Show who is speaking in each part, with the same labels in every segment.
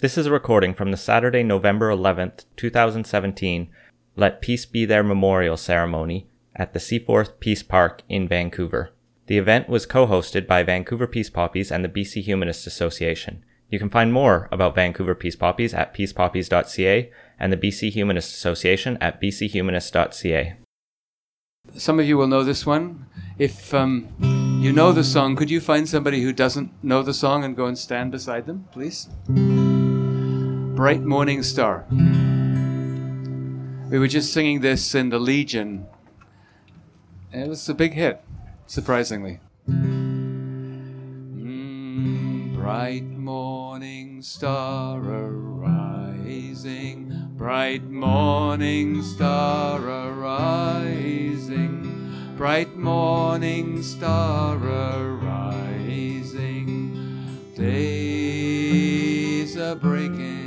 Speaker 1: This is a recording from the Saturday, November 11th, 2017, Let Peace Be Their memorial ceremony at the Seaforth Peace Park in Vancouver. The event was co hosted by Vancouver Peace Poppies and the BC Humanist Association. You can find more about Vancouver Peace Poppies at peacepoppies.ca and the BC Humanist Association at bchumanist.ca.
Speaker 2: Some of you will know this one. If um, you know the song, could you find somebody who doesn't know the song and go and stand beside them, please? Bright Morning Star. We were just singing this in the Legion. And it was a big hit, surprisingly. Mm, bright morning star arising, bright morning star arising, bright morning star arising. Days are breaking in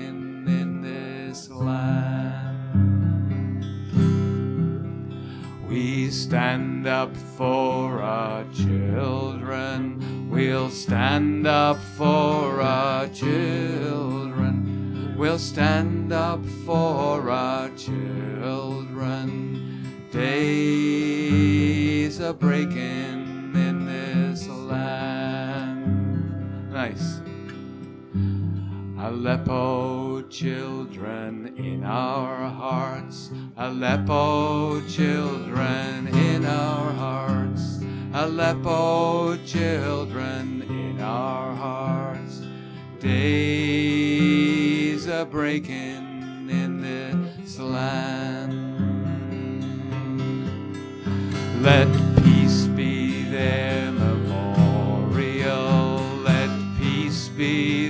Speaker 2: We stand up for our children. We'll stand up for our children. We'll stand up for our children. Days are breaking in this land. Nice. Aleppo children in our hearts, Aleppo children in our hearts, Aleppo children in our hearts. Days are breaking in this land. Let peace be their memorial. Let peace be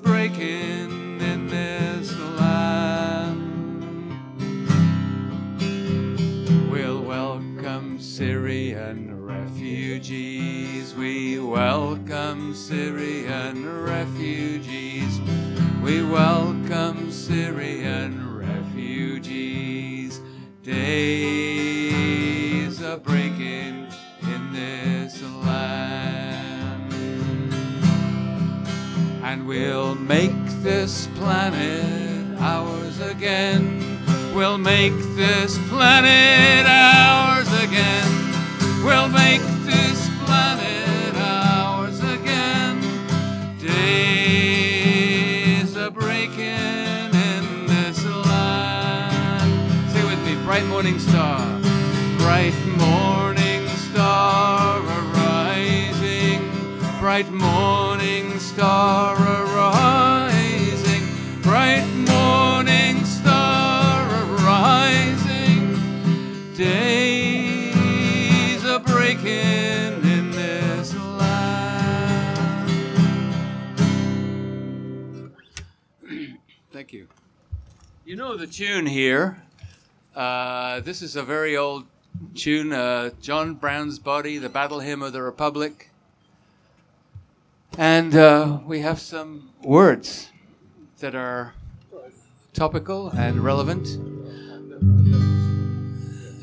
Speaker 2: Breaking in this land. We'll welcome Syrian refugees. We welcome Syrian refugees. We welcome Syrian And we'll make this planet ours again. We'll make this planet ours again. We'll make this planet ours again. Days are breaking in this land. Say with me, bright morning star, bright morning star arising, bright morning star arising, bright morning star arising. Days are breaking in this land. Thank you. You know the tune here. Uh, this is a very old tune, uh, John Brown's Body, the Battle Hymn of the Republic. And uh, we have some words that are topical and relevant.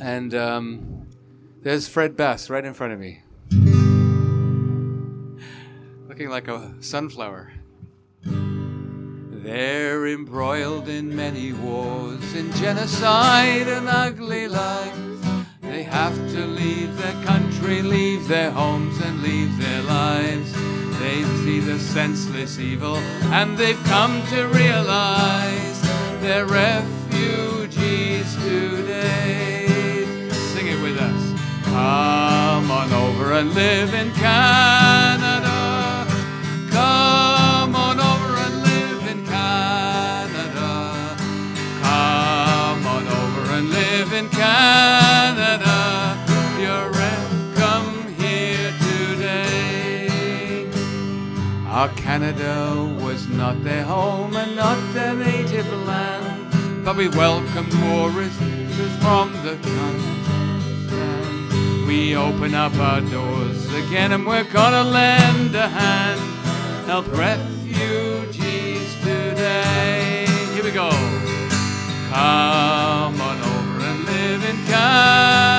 Speaker 2: And um, there's Fred Bass right in front of me, looking like a sunflower. They're embroiled in many wars, in genocide and ugly lives. They have to leave their country, leave their homes, and leave their lives. They see the senseless evil, and they've come to realize they're refugees today. Sing it with us. Come on over and live in Canada. Our Canada was not their home and not their native land, but we welcomed tourists from the continent. We open up our doors again and we're gonna lend a hand, help refugees today. Here we go. Come on over and live in that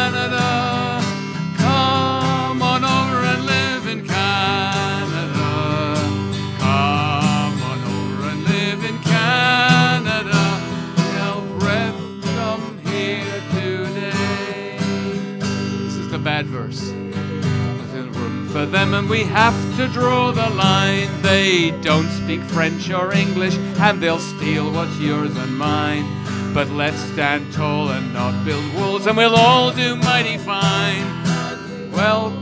Speaker 2: them, and we have to draw the line. They don't speak French or English, and they'll steal what's yours and mine. But let's stand tall and not build walls, and we'll all do mighty fine. Welcome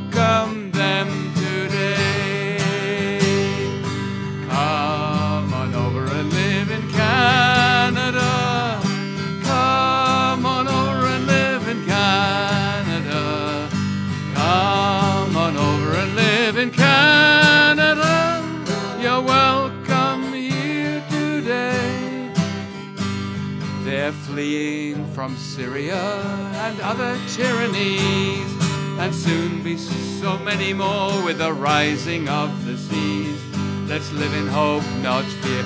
Speaker 2: from Syria and other tyrannies, and soon be so many more with the rising of the seas. Let's live in hope, not fear.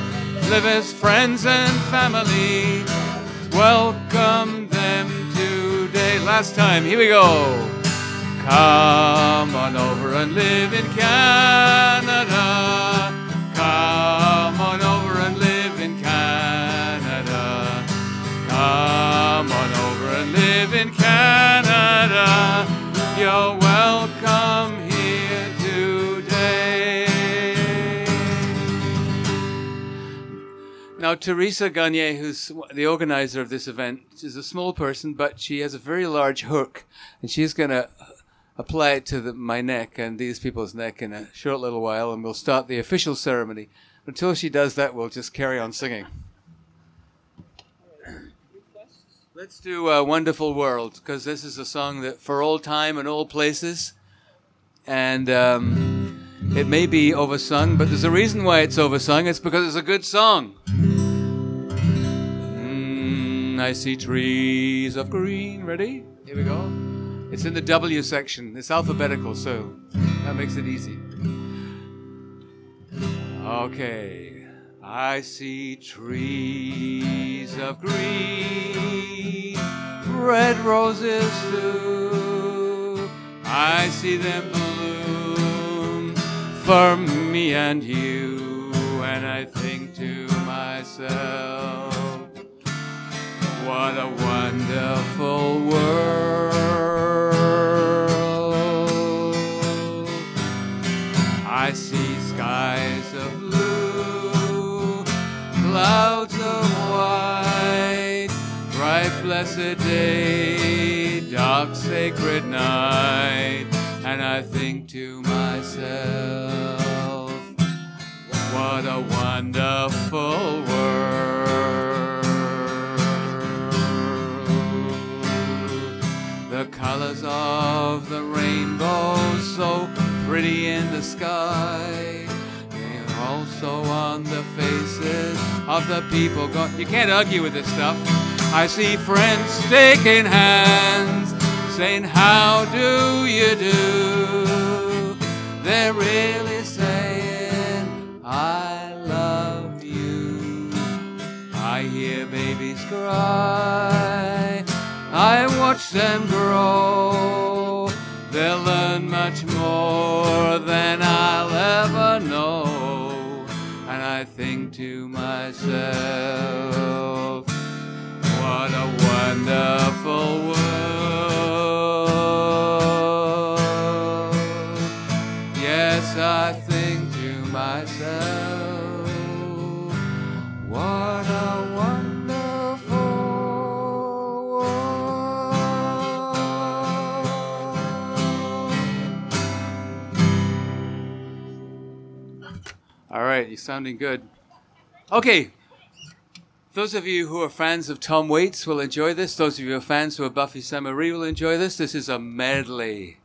Speaker 2: Live as friends and family. Welcome them today. Last time, here we go. Come on over and live in Canada. Teresa Gagne, who's the organizer of this event, is a small person, but she has a very large hook, and she's going to apply it to the, my neck and these people's neck in a short little while, and we'll start the official ceremony. Until she does that, we'll just carry on singing. Let's do a Wonderful World, because this is a song that for all time and all places, and um, it may be oversung, but there's a reason why it's oversung. It's because it's a good song. I see trees of green. Ready? Here we go. It's in the W section. It's alphabetical, so that makes it easy. Okay. I see trees of green, red roses too. I see them bloom for me and you, and I think to myself, what a wonderful world. I see skies of blue, clouds of white, bright blessed day, dark sacred night, and I think to myself, what a wonderful world. Colors of the rainbow so pretty in the sky. And also on the faces of the people. You can't argue with this stuff. I see friends taking hands, saying, How do you do? They're really watch them grow. They'll learn much more than I'll ever know. And I think to myself, what a wonderful world. You're sounding good. Okay, those of you who are fans of Tom Waits will enjoy this. Those of you who are fans who are Buffy Sainte-Marie will enjoy this. This is a medley.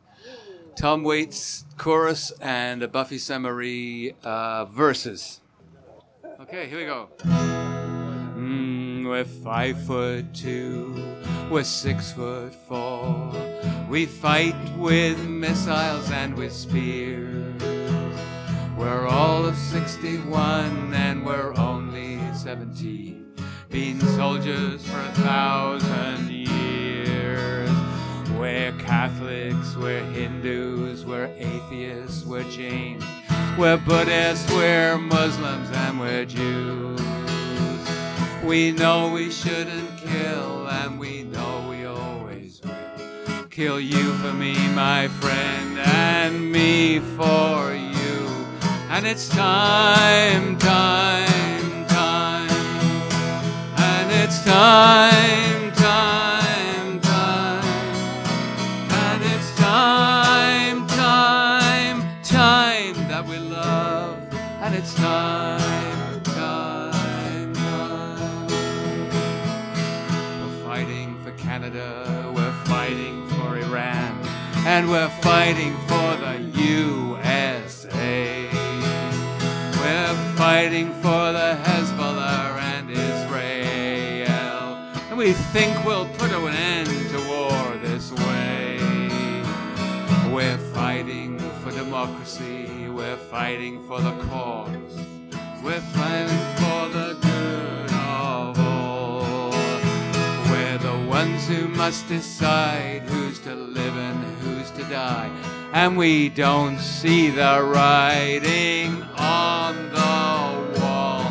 Speaker 2: Tom Waits chorus and a Buffy Sainte-Marie uh, verses. Okay, here we go. Mm, we're five foot two, we're six foot four. We fight with missiles and with spears. We're all of 61 and we're only 17. Been soldiers for a thousand years. We're Catholics, we're Hindus, we're atheists, we're Jains. We're Buddhists, we're Muslims, and we're Jews. We know we shouldn't kill, and we know we always will kill you for me, my friend, and me for you. And it's time, time, time. And it's time, time, time. And it's time, time, time that we love. And it's time, time, time. We're fighting for Canada, we're fighting for Iran, and we're fighting for the USA. Fighting for the Hezbollah and Israel, and we think we'll put an end to war this way. We're fighting for democracy, we're fighting for the cause, we're fighting for the good of all. We're the ones who must decide who's to live and who's to die. And we don't see the writing on the wall.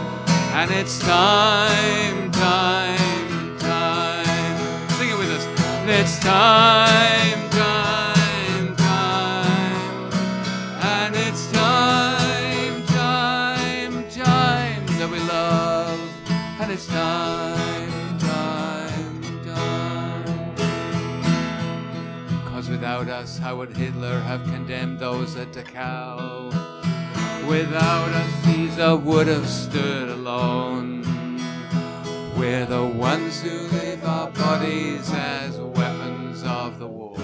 Speaker 2: And it's time, time, time. Sing it with us. It's time, how would Hitler have condemned those at Dachau? Without us, Caesar would have stood alone. We're the ones who leave our bodies as weapons of the war.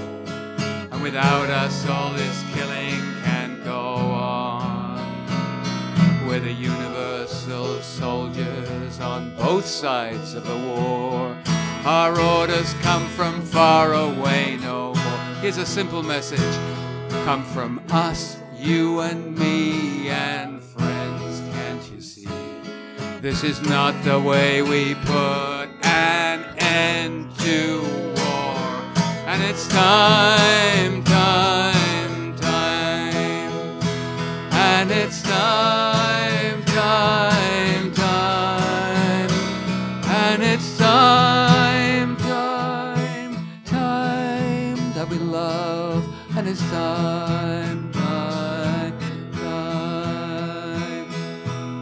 Speaker 2: And without us, all this killing can go on. We're the universal soldiers on both sides of the war. Our orders come from far away no more. Here's a simple message come from us, you and me, and friends, can't you see? This is not the way we put an end to war. And it's time, time, time. And it's time, Time, time, time.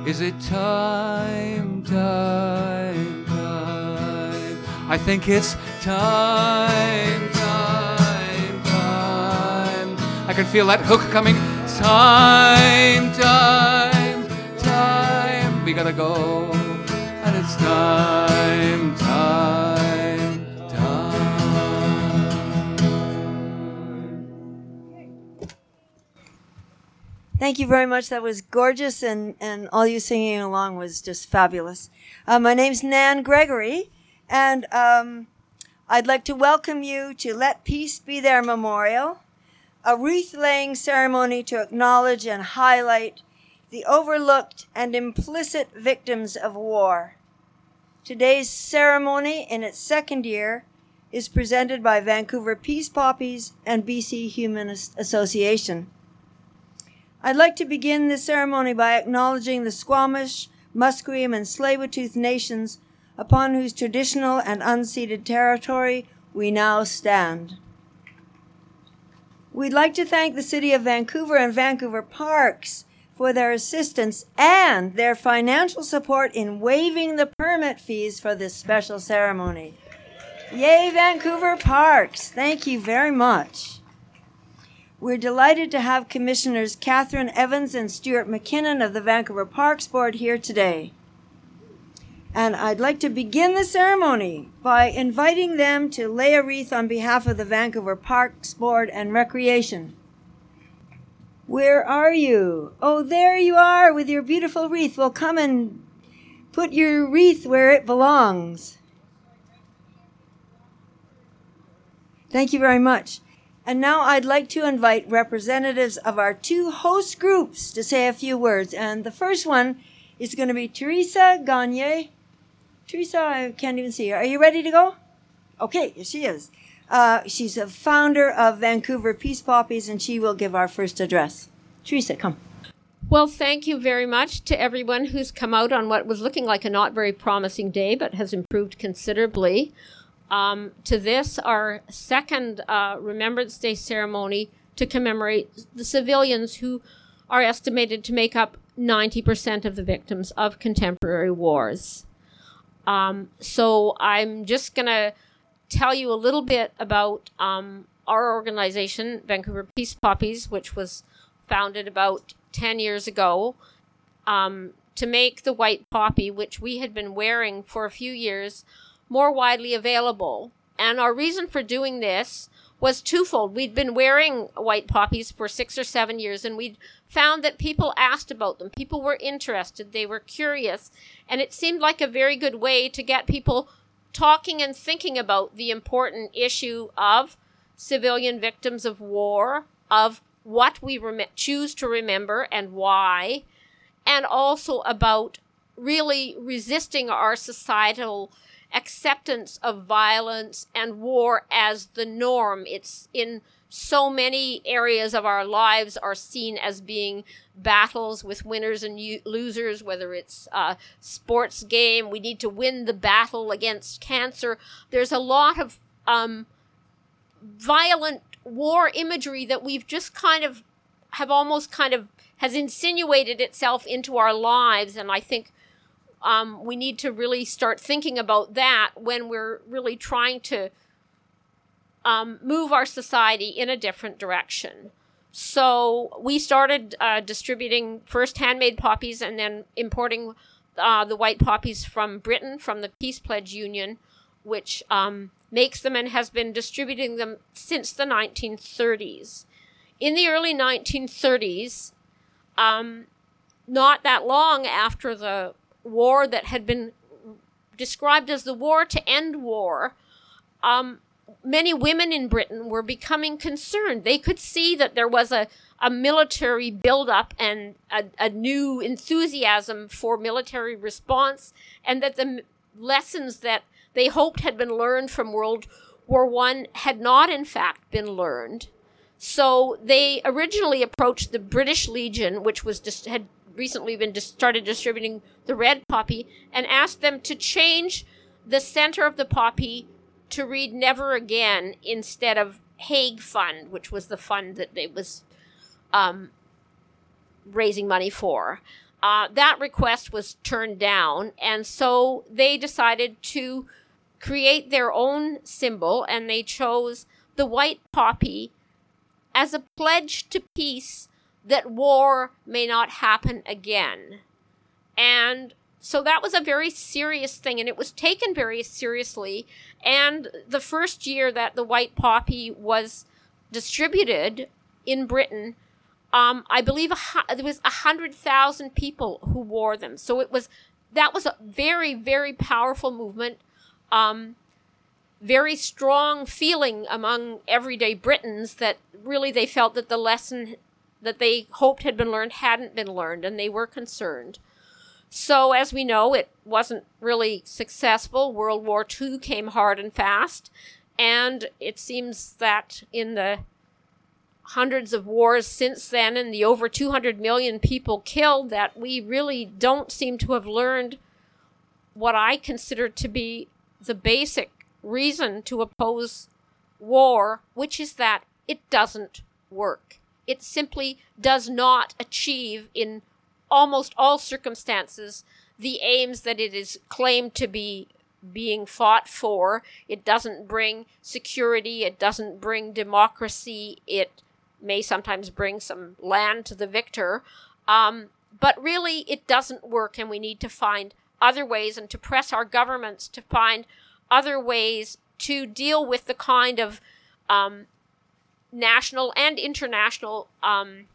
Speaker 2: Is it time, time, time? I think it's time, time, time. I can feel that hook coming. Time, time, time. We gotta go. And it's time, time,
Speaker 3: Thank you very much. That was gorgeous, and, and all you singing along was just fabulous. Uh, my name's Nan Gregory, and um, I'd like to welcome you to Let Peace Be Their Memorial, a wreath laying ceremony to acknowledge and highlight the overlooked and implicit victims of war. Today's ceremony, in its second year, is presented by Vancouver Peace Poppies and BC Humanist Association. I'd like to begin this ceremony by acknowledging the Squamish, Musqueam, and Tsleil-Waututh nations upon whose traditional and unceded territory we now stand. We'd like to thank the City of Vancouver and Vancouver Parks for their assistance and their financial support in waiving the permit fees for this special ceremony. Yay, Vancouver Parks! Thank you very much. We're delighted to have Commissioners Catherine Evans and Stuart Mackinnon of the Vancouver Parks Board here today. And I'd like to begin the ceremony by inviting them to lay a wreath on behalf of the Vancouver Parks Board and Recreation. Where are you? Oh, there you are with your beautiful wreath. Well, come and put your wreath where it belongs. Thank you very much. And now I'd like to invite representatives of our two host groups to say a few words. And the first one is going to be Teresa Gagne. Teresa, I can't even see her. Are you ready to go? Okay, yes, she is. Uh, she's a founder of Vancouver Peace Poppies, and she will give our first address. Teresa, come.
Speaker 4: Well, thank you very much to everyone who's come out on what was looking like a not very promising day, but has improved considerably. Um, to this, our second uh, Remembrance Day ceremony to commemorate the civilians who are estimated to make up 90% of the victims of contemporary wars. Um, so I'm just going to tell you a little bit about um, our organization, Vancouver Peace Poppies, which was founded about 10 years ago um, to make the white poppy, which we had been wearing for a few years, more widely available. And our reason for doing this was twofold. We'd been wearing white poppies for six or seven years, and we'd found that people asked about them. People were interested, they were curious, and it seemed like a very good way to get people talking and thinking about the important issue of civilian victims of war, of what we rem- choose to remember and why, and also about really resisting our societal acceptance of violence and war as the norm. It's in so many areas of our lives are seen as being battles with winners and losers, whether it's a sports game, we need to win the battle against cancer. There's a lot of um, violent war imagery that we've just kind of have almost kind of has insinuated itself into our lives. And I think um, we need to really start thinking about that when we're really trying to um, move our society in a different direction. So we started uh, distributing first handmade poppies and then importing uh, the white poppies from Britain, from the Peace Pledge Union, which um, makes them and has been distributing them since the 1930s. In the early 1930s, um, not that long after the war that had been described as the war to end war, um, many women in Britain were becoming concerned. They could see that there was a, a military buildup and a, a new enthusiasm for military response, and that the lessons that they hoped had been learned from World War One had not, in fact, been learned. So they originally approached the British Legion, which was just had recently been started distributing the red poppy, and asked them to change the center of the poppy to read "Never Again" instead of Haig Fund, which was the fund that they was um, raising money for. Uh, that request was turned down, and so they decided to create their own symbol, and they chose the white poppy as a pledge to peace that war may not happen again. And so that was a very serious thing, and it was taken very seriously. And the first year that the white poppy was distributed in Britain, um, I believe a, there was a hundred thousand people who wore them. So it was that was a very very powerful movement um, very strong feeling among everyday Britons that really they felt that the lesson that they hoped had been learned hadn't been learned, and they were concerned. So, as we know, it wasn't really successful. World War II came hard and fast, and it seems that in the hundreds of wars since then and the over 200 million people killed, that we really don't seem to have learned what I consider to be the basic reason to oppose war, which is that it doesn't work. It simply does not achieve, in almost all circumstances, the aims that it is claimed to be being fought for. It doesn't bring security, it doesn't bring democracy, it may sometimes bring some land to the victor. Um, but really, it doesn't work, and we need to find other ways and to press our governments to find other ways to deal with the kind of um, national and international um,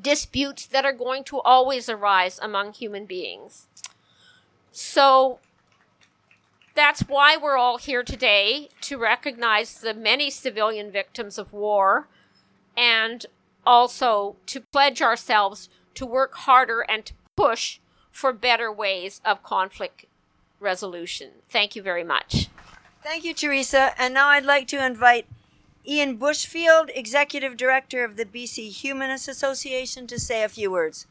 Speaker 4: disputes that are going to always arise among human beings. So that's why we're all here today to recognize the many civilian victims of war and also to pledge ourselves to work harder and to push for better ways of conflict resolution. Thank you very much.
Speaker 3: Thank you, Teresa. And now I'd like to invite Ian Bushfield, Executive Director of the BC Humanist Association, to say a few words.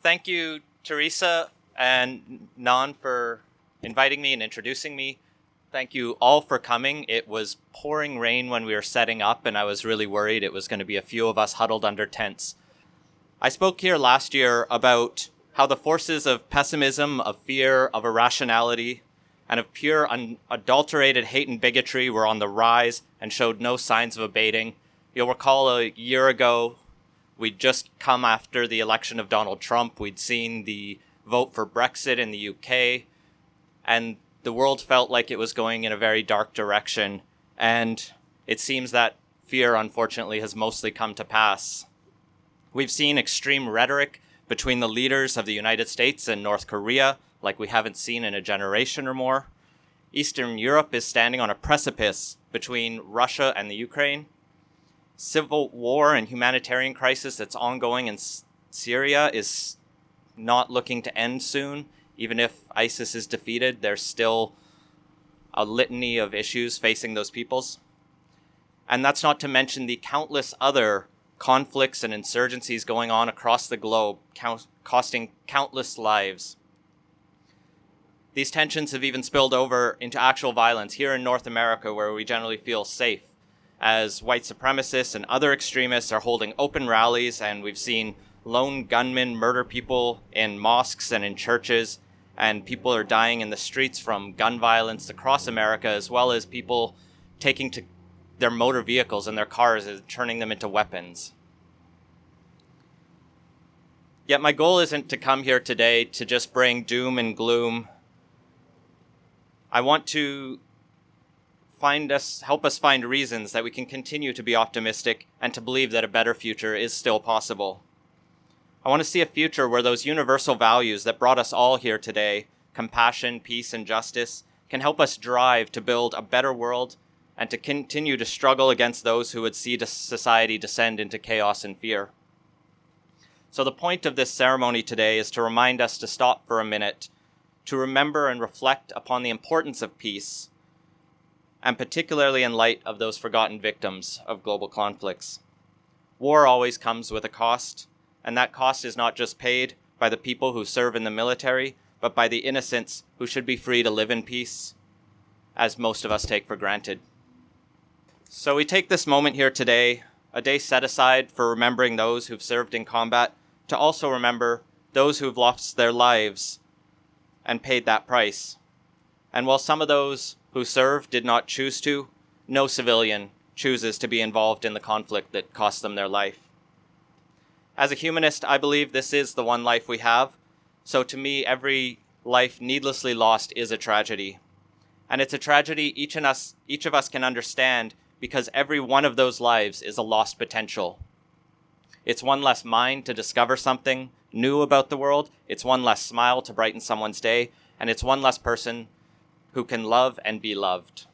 Speaker 5: Thank you, Teresa and Nan, for inviting me and introducing me.
Speaker 1: Thank you all for coming. It was pouring rain when we were setting up, and I was really worried it was going to be a few of us huddled under tents. I spoke here last year about how the forces of pessimism, of fear, of irrationality, and of pure unadulterated hate and bigotry were on the rise and showed no signs of abating. You'll recall a year ago, we'd just come after the election of Donald Trump. We'd seen the vote for Brexit in the UK, and the world felt like it was going in a very dark direction. And it seems that fear, unfortunately, has mostly come to pass. We've seen extreme rhetoric between the leaders of the United States and North Korea, like we haven't seen in a generation or more. Eastern Europe is standing on a precipice between Russia and the Ukraine. Civil war and humanitarian crisis that's ongoing in Syria is not looking to end soon. Even if ISIS is defeated, there's still a litany of issues facing those peoples. And that's not to mention the countless other conflicts and insurgencies going on across the globe, count- costing countless lives. These tensions have even spilled over into actual violence here in North America, where we generally feel safe, as white supremacists and other extremists are holding open rallies, and we've seen lone gunmen murder people in mosques and in churches, and people are dying in the streets from gun violence across America, as well as people taking to their motor vehicles and their cars and turning them into weapons. Yet my goal isn't to come here today to just bring doom and gloom. I want to find us help us find reasons that we can continue to be optimistic and to believe that a better future is still possible. I want to see a future where those universal values that brought us all here today compassion, peace, and justice can help us drive to build a better world and to continue to struggle against those who would see society descend into chaos and fear. So, the point of this ceremony today is to remind us to stop for a minute, to remember and reflect upon the importance of peace, and particularly in light of those forgotten victims of global conflicts. War always comes with a cost and that cost is not just paid by the people who serve in the military, but by the innocents who should be free to live in peace, as most of us take for granted. So we take this moment here today, a day set aside for remembering those who've served in combat, to also remember those who've lost their lives and paid that price. And while some of those who served did not choose to, no civilian chooses to be involved in the conflict that cost them their life. As a humanist, I believe this is the one life we have. So to me, every life needlessly lost is a tragedy. And it's a tragedy each, us, each of us can understand because every one of those lives is a lost potential. It's one less mind to discover something new about the world, it's one less smile to brighten someone's day, and it's one less person who can love and be loved.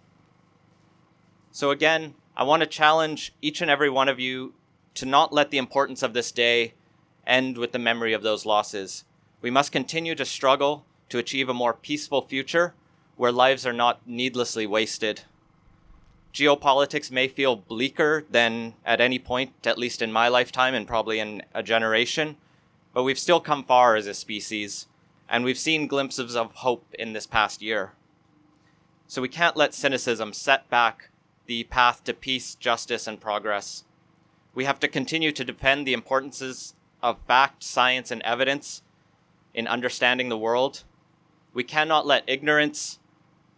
Speaker 1: So, again, I want to challenge each and every one of you to not let the importance of this day end with the memory of those losses. We must continue to struggle to achieve a more peaceful future where lives are not needlessly wasted. Geopolitics may feel bleaker than at any point, at least in my lifetime and probably in a generation, but we've still come far as a species, and we've seen glimpses of hope in this past year. So we can't let cynicism set back the path to peace, justice, and progress. We have to continue to defend the importances of fact, science, and evidence in understanding the world. We cannot let ignorance,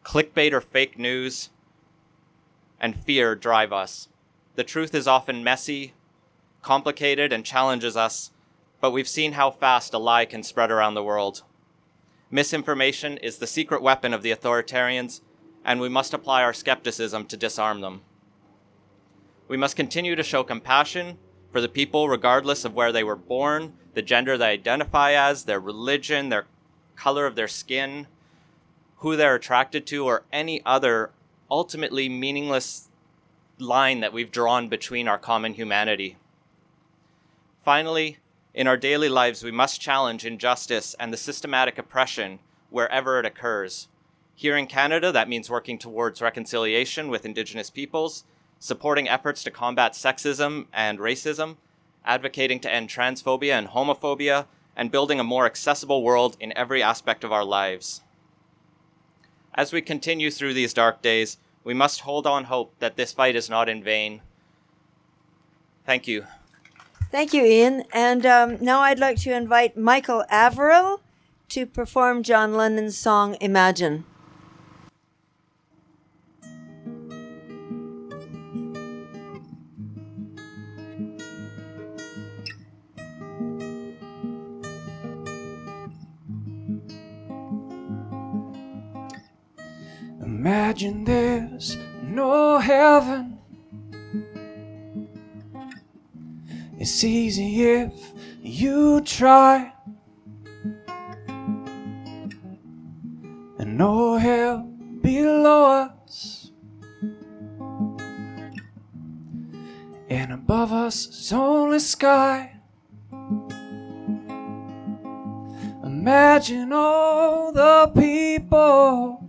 Speaker 1: clickbait, or fake news and fear drive us. The truth is often messy, complicated, and challenges us, but we've seen how fast a lie can spread around the world. Misinformation is the secret weapon of the authoritarians, and we must apply our skepticism to disarm them. We must continue to show compassion for the people, regardless of where they were born, the gender they identify as, their religion, their color of their skin, who they're attracted to, or any other ultimately meaningless line that we've drawn between our common humanity. Finally, in our daily lives, we must challenge injustice and the systematic oppression wherever it occurs. Here in Canada, that means working towards reconciliation with Indigenous peoples supporting efforts to combat sexism and racism, advocating to end transphobia and homophobia, and building a more accessible world in every aspect of our lives. As we continue through these dark days, we must hold on hope that this fight is not in vain. Thank you.
Speaker 3: Thank you, Ian. And um, now I'd like to invite Michael Averill to perform John Lennon's song Imagine.
Speaker 6: Imagine there's no heaven. It's easy if you try. And no hell below us. And above us is only sky. Imagine all the people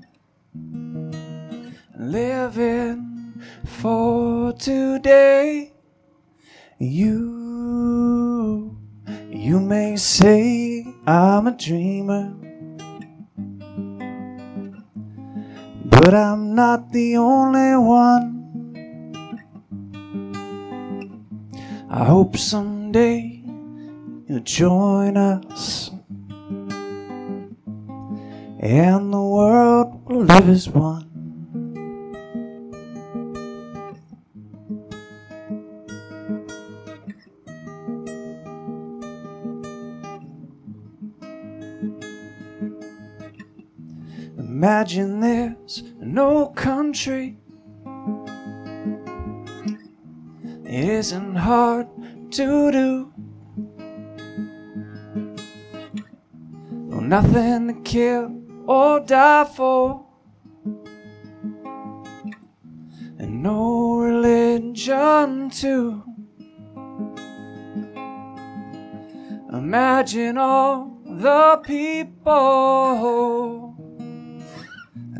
Speaker 6: living for today. You, you may say I'm a dreamer, but I'm not the only one. I hope someday you'll join us. And the world will live as one. Imagine there's no country. It isn't hard to do. No, nothing to kill or die for. And no religion too. Imagine all the people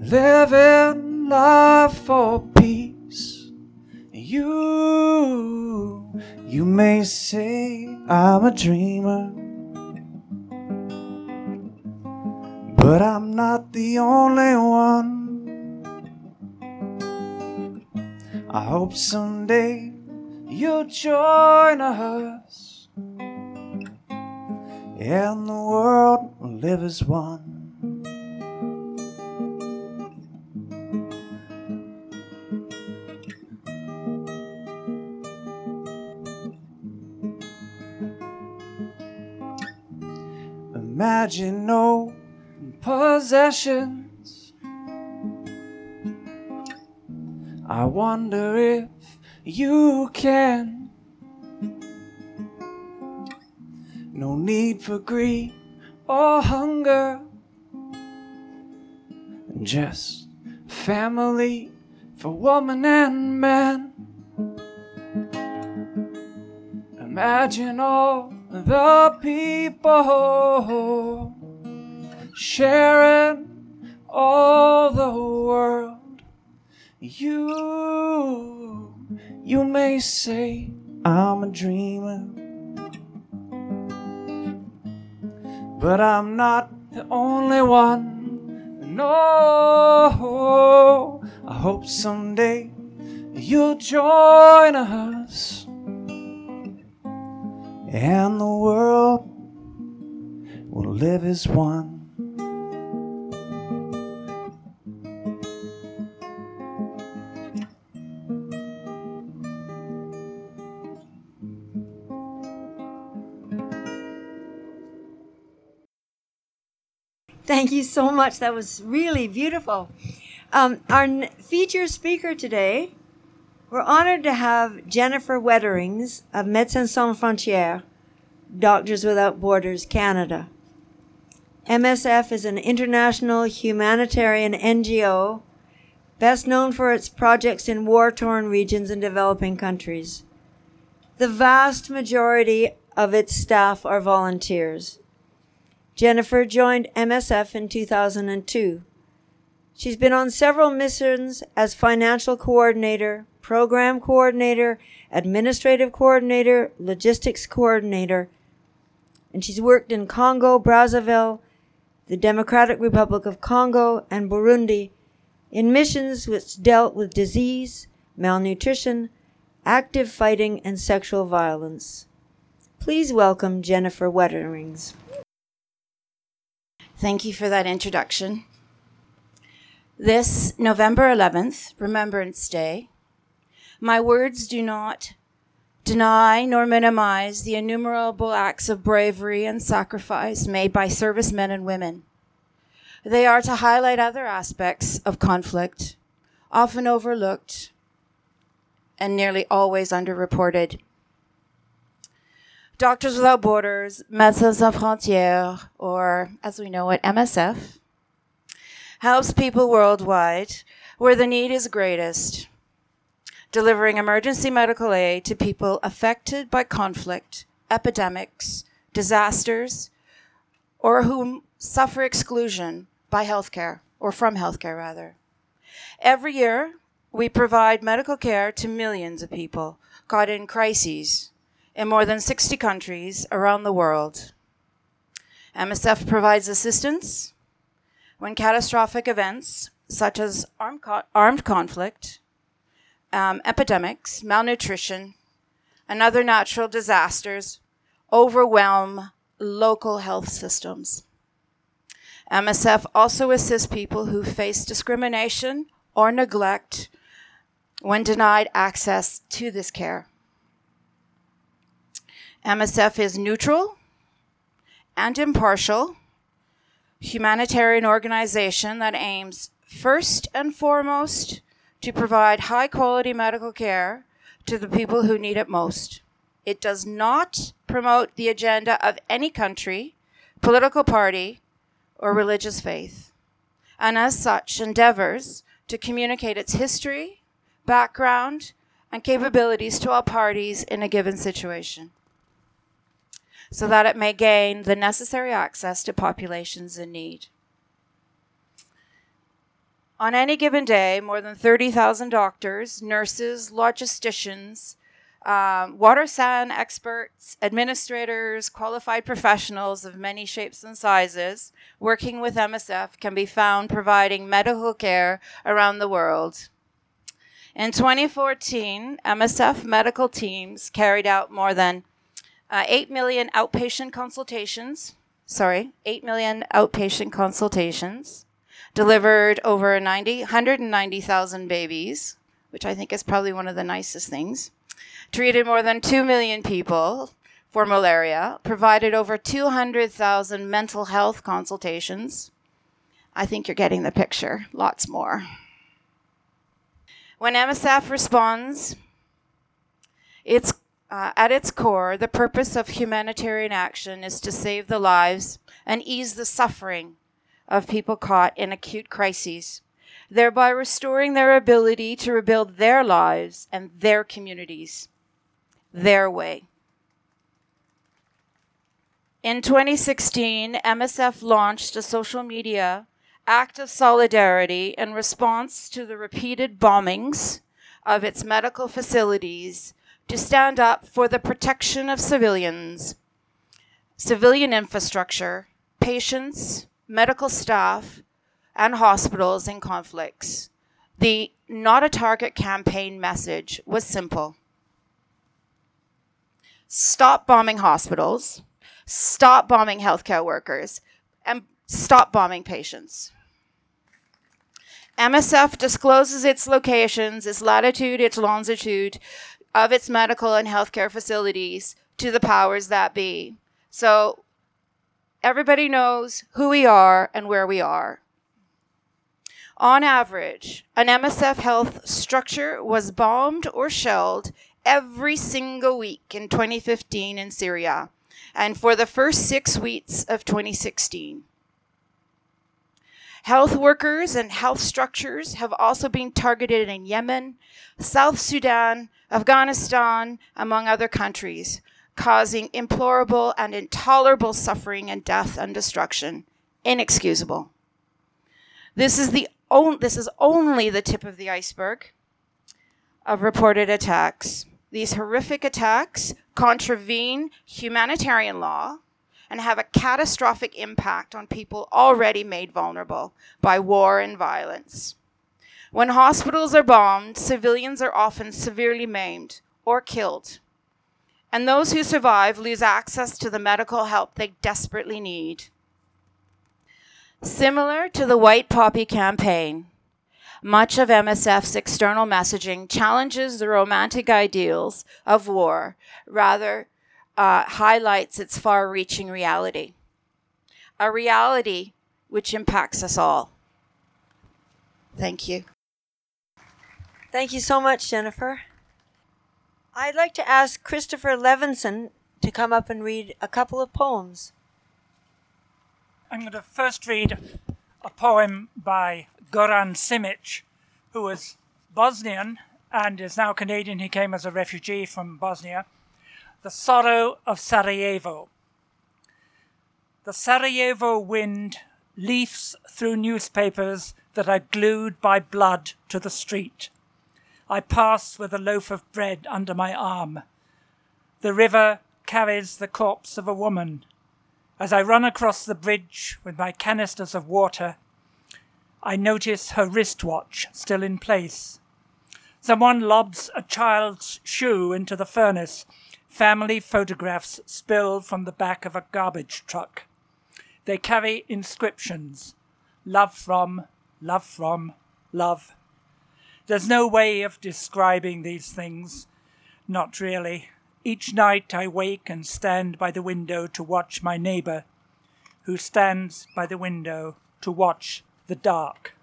Speaker 6: living life for peace. You, you may say I'm a dreamer, but I'm not the only one. I hope someday you'll join us, and the world will live as one. Imagine no possessions. I wonder if you can. No need for greed or hunger. Just family for woman and man. Imagine all the people sharing all the world. You, you may say I'm a dreamer, but I'm not the only one. No, I hope someday you'll join us and the world will live as one.
Speaker 3: Thank you so much. That was really beautiful. Um, our featured speaker today, we're honored to have Jennifer Wetterings of Médecins Sans Frontières, Doctors Without Borders Canada. MSF is an international humanitarian NGO best known for its projects in war torn regions and developing countries. The vast majority of its staff are volunteers. Jennifer joined MSF in 2002. She's been on several missions as financial coordinator, program coordinator, administrative coordinator, logistics coordinator, and she's worked in Congo, Brazzaville, the Democratic Republic of Congo, and Burundi in missions which dealt with disease, malnutrition, active fighting, and sexual violence. Please welcome Jennifer Wetterings.
Speaker 7: Thank you for that introduction. This November 11th, Remembrance Day, my words do not deny nor minimize the innumerable acts of bravery and sacrifice made by servicemen and women. They are to highlight other aspects of conflict, often overlooked and nearly always underreported. Doctors Without Borders, Médecins Sans Frontières, or as we know it, MSF, helps people worldwide where the need is greatest, delivering emergency medical aid to people affected by conflict, epidemics, disasters, or who suffer exclusion by healthcare, or from healthcare rather. Every year, we provide medical care to millions of people caught in crises in more than 60 countries around the world. MSF provides assistance when catastrophic events such as armed, co- armed conflict, um, epidemics, malnutrition, and other natural disasters overwhelm local health systems. MSF also assists people who face discrimination or neglect when denied access to this care. MSF is neutral and impartial humanitarian organization that aims first and foremost to provide high quality medical care to the people who need it most. It does not promote the agenda of any country, political party, or religious faith, and as such endeavors to communicate its history, background, and capabilities to all parties in a given situation so that it may gain the necessary access to populations in need. On any given day, more than 30,000 doctors, nurses, logisticians, um, water sand experts, administrators, qualified professionals of many shapes and sizes working with MSF can be found providing medical care around the world. In 2014, MSF medical teams carried out more than uh, 8 million outpatient consultations. Sorry, 8 million outpatient consultations. Delivered over 90, 190,000 babies, which I think is probably one of the nicest things. Treated more than 2 million people for malaria. Provided over 200,000 mental health consultations. I think you're getting the picture. Lots more. When MSF responds, it's uh, at its core, the purpose of humanitarian action is to save the lives and ease the suffering of people caught in acute crises, thereby restoring their ability to rebuild their lives and their communities their way. In 2016, MSF launched a social media act of solidarity in response to the repeated bombings of its medical facilities to stand up for the protection of civilians, civilian infrastructure, patients, medical staff, and hospitals in conflicts. The Not a Target campaign message was simple stop bombing hospitals, stop bombing healthcare workers, and stop bombing patients. MSF discloses its locations, its latitude, its longitude of its medical and healthcare facilities to the powers that be. So everybody knows who we are and where we are. On average, an MSF health structure was bombed or shelled every single week in 2015 in Syria and for the first six weeks of 2016. Health workers and health structures have also been targeted in Yemen, South Sudan, Afghanistan, among other countries, causing implorable and intolerable suffering and death and destruction. Inexcusable. This is, the on- this is only the tip of the iceberg of reported attacks. These horrific attacks contravene humanitarian law and have a catastrophic impact on people already made vulnerable by war and violence. When hospitals are bombed, civilians are often severely maimed or killed. And those who survive lose access to the medical help they desperately need. Similar to the White Poppy campaign, much of MSF's external messaging challenges the romantic ideals of war, rather, uh, highlights its far reaching reality. A reality which impacts us all. Thank you.
Speaker 3: Thank you so much, Jennifer. I'd like to ask Christopher Levinson to come up and read a couple of poems.
Speaker 8: I'm going to first read a poem by Goran Simic, who was Bosnian and is now Canadian. He came as a refugee from Bosnia. The Sorrow of Sarajevo. The Sarajevo wind leafs through newspapers that are glued by blood to the street. I pass with a loaf of bread under my arm. The river carries the corpse of a woman. As I run across the bridge with my canisters of water, I notice her wristwatch still in place. Someone lobs a child's shoe into the furnace. Family photographs spill from the back of a garbage truck. They carry inscriptions love from, love from, love. There's no way of describing these things. Not really. Each night I wake and stand by the window to watch my neighbor, who stands by the window to watch the dark.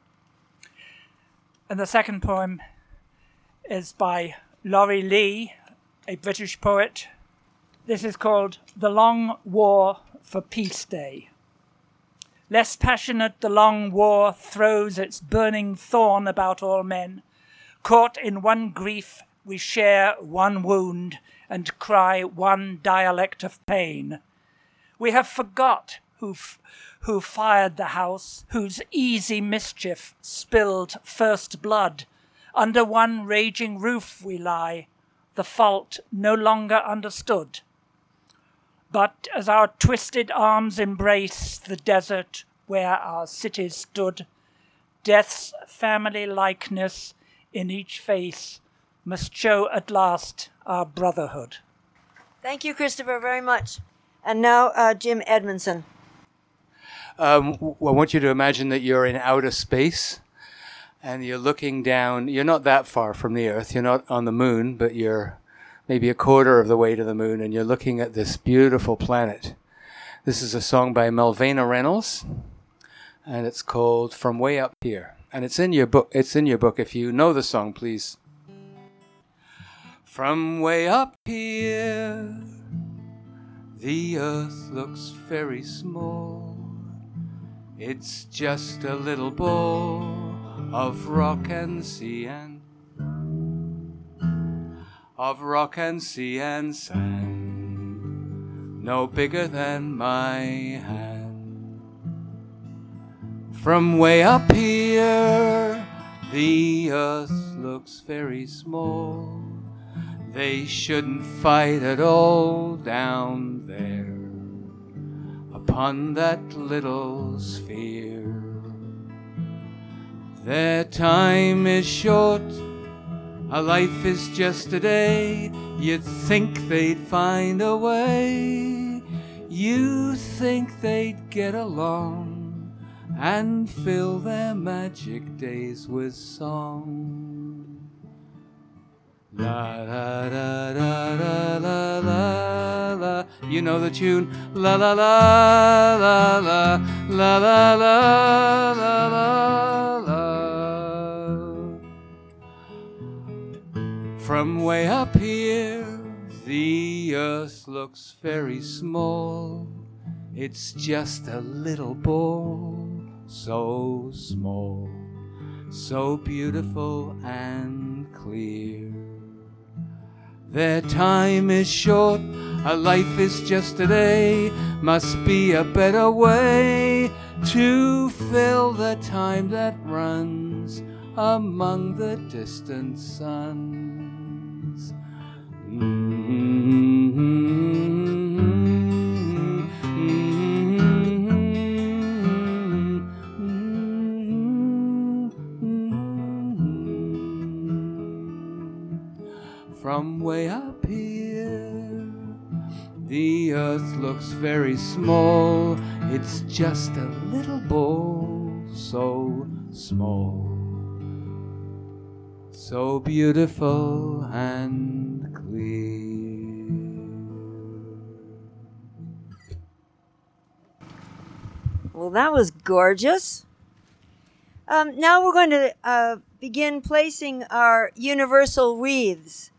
Speaker 8: And the second poem is by Laurie Lee, a British poet. This is called The Long War for Peace Day. Less passionate, the long war throws its burning thorn about all men. Caught in one grief, we share one wound and cry one dialect of pain. We have forgot who, f- who fired the house, whose easy mischief spilled first blood. Under one raging roof we lie, the fault no longer understood. But as our twisted arms embrace the desert where our cities stood, death's family likeness in each face must show at last our brotherhood.
Speaker 3: Thank you, Christopher, very much. And now, uh, Jim Edmondson.
Speaker 2: Um, w- I want you to imagine that you're in outer space and you're looking down. You're not that far from the Earth. You're not on the moon, but you're maybe a quarter of the way to the moon and you're looking at this beautiful planet. This is a song by Malvina Reynolds and it's called From Way Up Here. And it's in your book. It's in your book. If you know the song, please. From way up here, the earth looks very small. It's just a little ball of rock and sea and of rock and sea and sand, no bigger than my hand. From way up here, the earth looks very small. They shouldn't fight at all down there upon that little sphere. Their time is short, a life is just a day. You'd think they'd find a way. You think they'd get along and fill their magic days with song. La la la la la la la. You know the tune. La la la la la la la la la la la. From way up here, the earth looks very small. It's just a little ball, so small, so beautiful and clear. Their time is short, a life is just a day. Must be a better way to fill the time that runs among the distant suns. Mm-hmm. From way up here. The earth looks very small, it's just a little ball, so small, so beautiful and clear.
Speaker 3: Well, that was gorgeous. Um, now we're going to uh, begin placing our universal wreaths.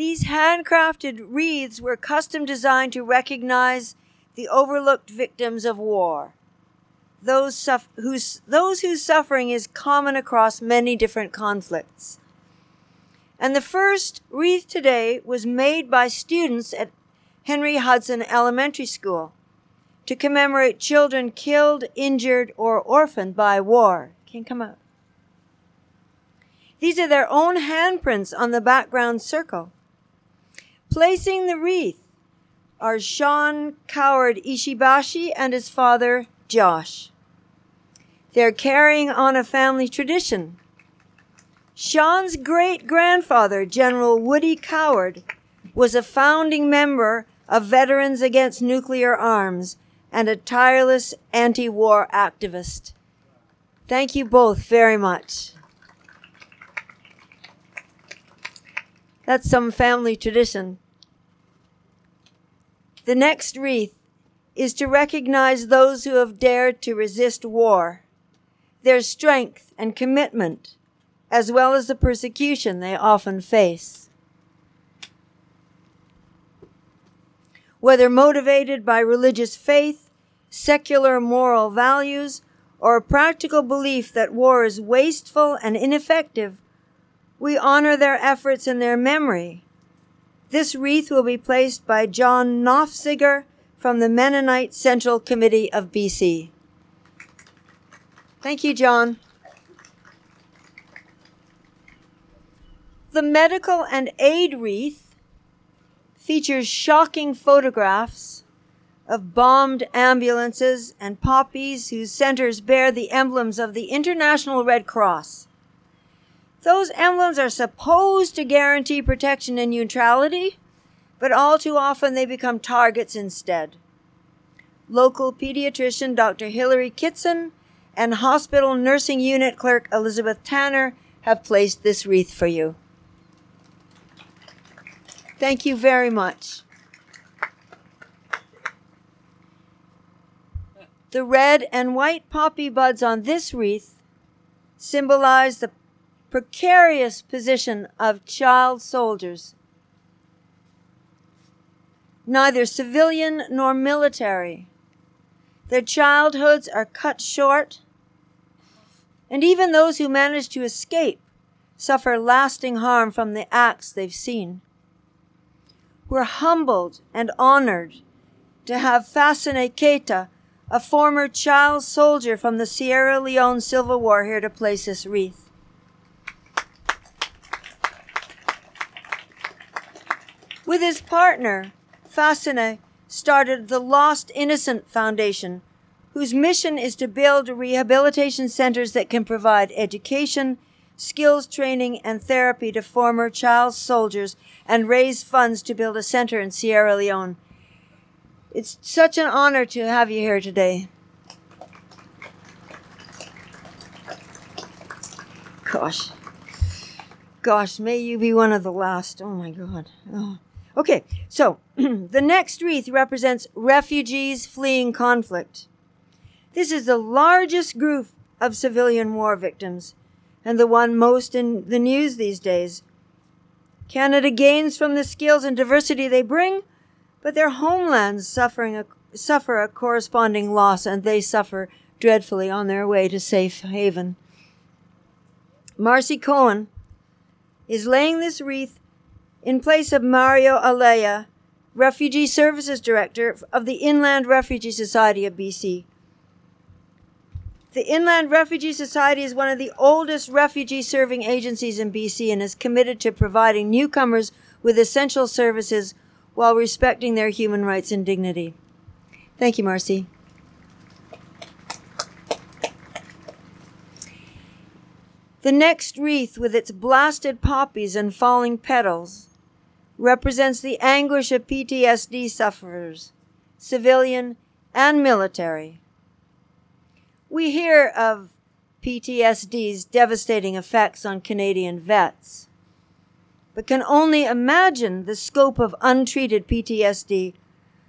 Speaker 3: These handcrafted wreaths were custom designed to recognize the overlooked victims of war, those, suff- whose, those whose suffering is common across many different conflicts. And the first wreath today was made by students at Henry Hudson Elementary School to commemorate children killed, injured, or orphaned by war. Can come out. These are their own handprints on the background circle. Placing the wreath are Sean Coward Ishibashi and his father, Josh. They're carrying on a family tradition. Sean's great grandfather, General Woody Coward, was a founding member of Veterans Against Nuclear Arms and a tireless anti war activist. Thank you both very much. That's some family tradition. The next wreath is to recognize those who have dared to resist war, their strength and commitment, as well as the persecution they often face. Whether motivated by religious faith, secular moral values, or a practical belief that war is wasteful and ineffective, we honor their efforts in their memory. This wreath will be placed by John Knofziger from the Mennonite Central Committee of BC. Thank you, John. The medical and aid wreath features shocking photographs of bombed ambulances and poppies whose centers bear the emblems of the International Red Cross. Those emblems are supposed to guarantee protection and neutrality, but all too often they become targets instead. Local pediatrician Dr. Hilary Kitson and hospital nursing unit clerk Elizabeth Tanner have placed this wreath for you. Thank you very much. The red and white poppy buds on this wreath symbolize the precarious position of child soldiers, neither civilian nor military. Their childhoods are cut short, and even those who manage to escape suffer lasting harm from the acts they've seen. We're humbled and honored to have Fasane Keita, a former child soldier from the Sierra Leone Civil War, here to place this wreath. With his partner, Fasane started the Lost Innocent Foundation, whose mission is to build rehabilitation centers that can provide education, skills training, and therapy to former child soldiers and raise funds to build a center in Sierra Leone. It's such an honor to have you here today. Gosh. Gosh, may you be one of the last. Oh my God. Oh. Okay, so the next wreath represents refugees fleeing conflict. This is the largest group of civilian war victims and the one most in the news these days. Canada gains from the skills and diversity they bring, but their homelands suffering a, suffer a corresponding loss and they suffer dreadfully on their way to safe haven. Marcy Cohen is laying this wreath in place of Mario Alea, Refugee Services Director of the Inland Refugee Society of BC. The Inland Refugee Society is one of the oldest refugee serving agencies in BC and is committed to providing newcomers with essential services while respecting their human rights and dignity. Thank you, Marcy. The next wreath, with its blasted poppies and falling petals, represents the anguish of PTSD sufferers, civilian and military. We hear of PTSD's devastating effects on Canadian vets, but can only imagine the scope of untreated PTSD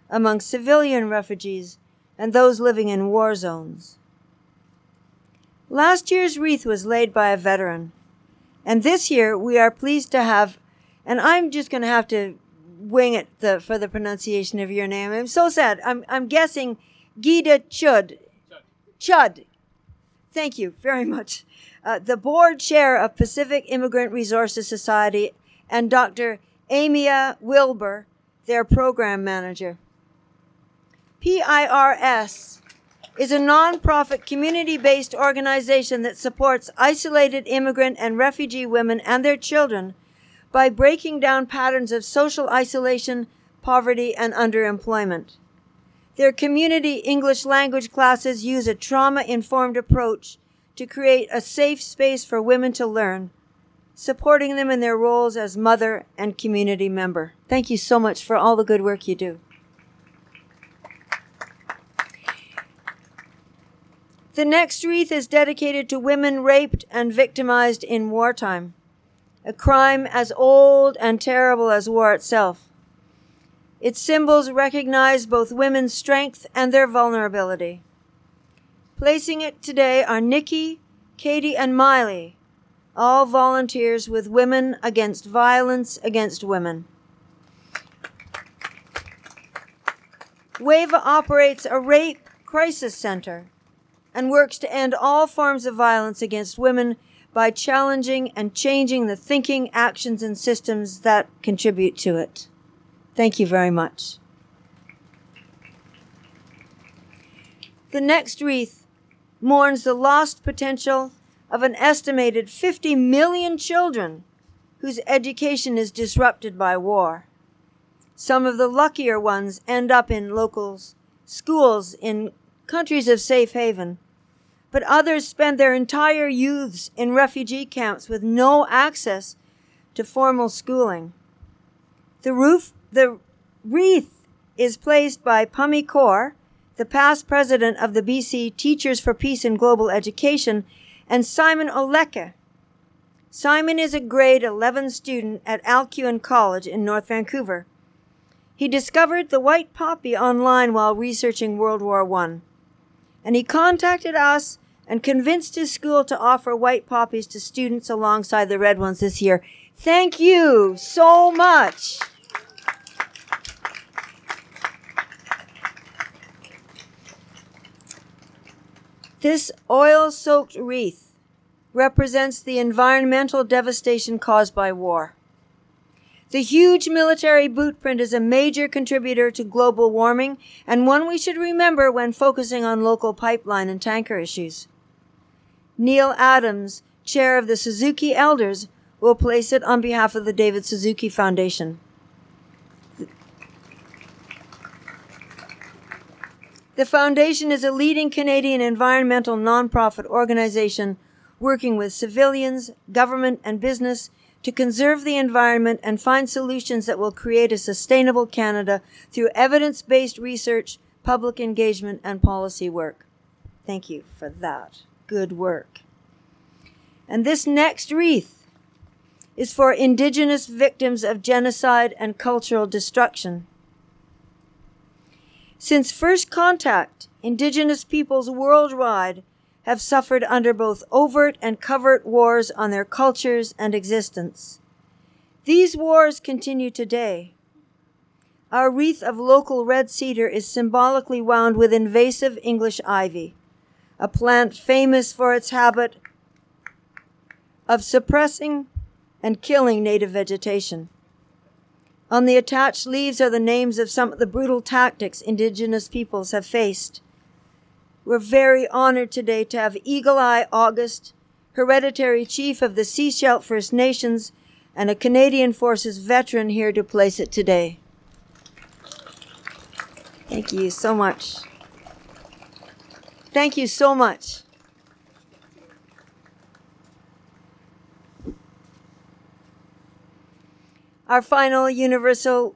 Speaker 3: among civilian refugees and those living in war zones. Last year's wreath was laid by a veteran, and this year we are pleased to have, and I'm just going to have to wing it the, for the pronunciation of your name. I'm so sad. I'm, I'm guessing Gita Chud. Chud. Thank you very much. Uh, the board chair of Pacific Immigrant Resources Society and Dr. Amia Wilbur, their program manager. PIRS is a nonprofit community based organization that supports isolated immigrant and refugee women and their children by breaking down patterns of social isolation, poverty, and underemployment. Their community English language classes use a trauma informed approach to create a safe space for women to learn, supporting them in their roles as mother and community member. Thank you so much for all the good work you do. The next wreath is dedicated to women raped and victimized in wartime, a crime as old and terrible as war itself. Its symbols recognize both women's strength and their vulnerability. Placing it today are Nikki, Katie, and Miley, all volunteers with Women Against Violence Against Women. WAVA operates a rape crisis center and works to end all forms of violence against women by challenging and changing the thinking, actions, and systems that contribute to it. Thank you very much. The next wreath mourns the lost potential of an estimated 50 million children whose education is disrupted by war. Some of the luckier ones end up in locals, schools in countries of safe haven, but others spend their entire youths in refugee camps with no access to formal schooling. The roof, the wreath is placed by Pummy Kaur, the past president of the BC Teachers for Peace and Global Education, and Simon Oleke. Simon is a grade 11 student at Alcuin College in North Vancouver. He discovered the white poppy online while researching World War I, and he contacted us and convinced his school to offer white poppies to students alongside the red ones this year. Thank you so much. This oil soaked wreath represents the environmental devastation caused by war. The huge military bootprint is a major contributor to global warming and one we should remember when focusing on local pipeline and tanker issues. Neil Adams, chair of the Suzuki Elders, will place it on behalf of the David Suzuki Foundation. The foundation is a leading Canadian environmental nonprofit organization working with civilians, government, and business to conserve the environment and find solutions that will create a sustainable Canada through evidence based research, public engagement, and policy work. Thank you for that. Good work. And this next wreath is for Indigenous victims of genocide and cultural destruction. Since first contact, Indigenous peoples worldwide have suffered under both overt and covert wars on their cultures and existence. These wars continue today. Our wreath of local red cedar is symbolically wound with invasive English ivy, a plant famous for its habit of suppressing and killing native vegetation. On the attached leaves are the names of some of the brutal tactics Indigenous peoples have faced. We're very honored today to have Eagle Eye August, hereditary chief of the Sechelt First Nations, and a Canadian Forces veteran here to place it today. Thank you so much. Thank you so much. Our final universal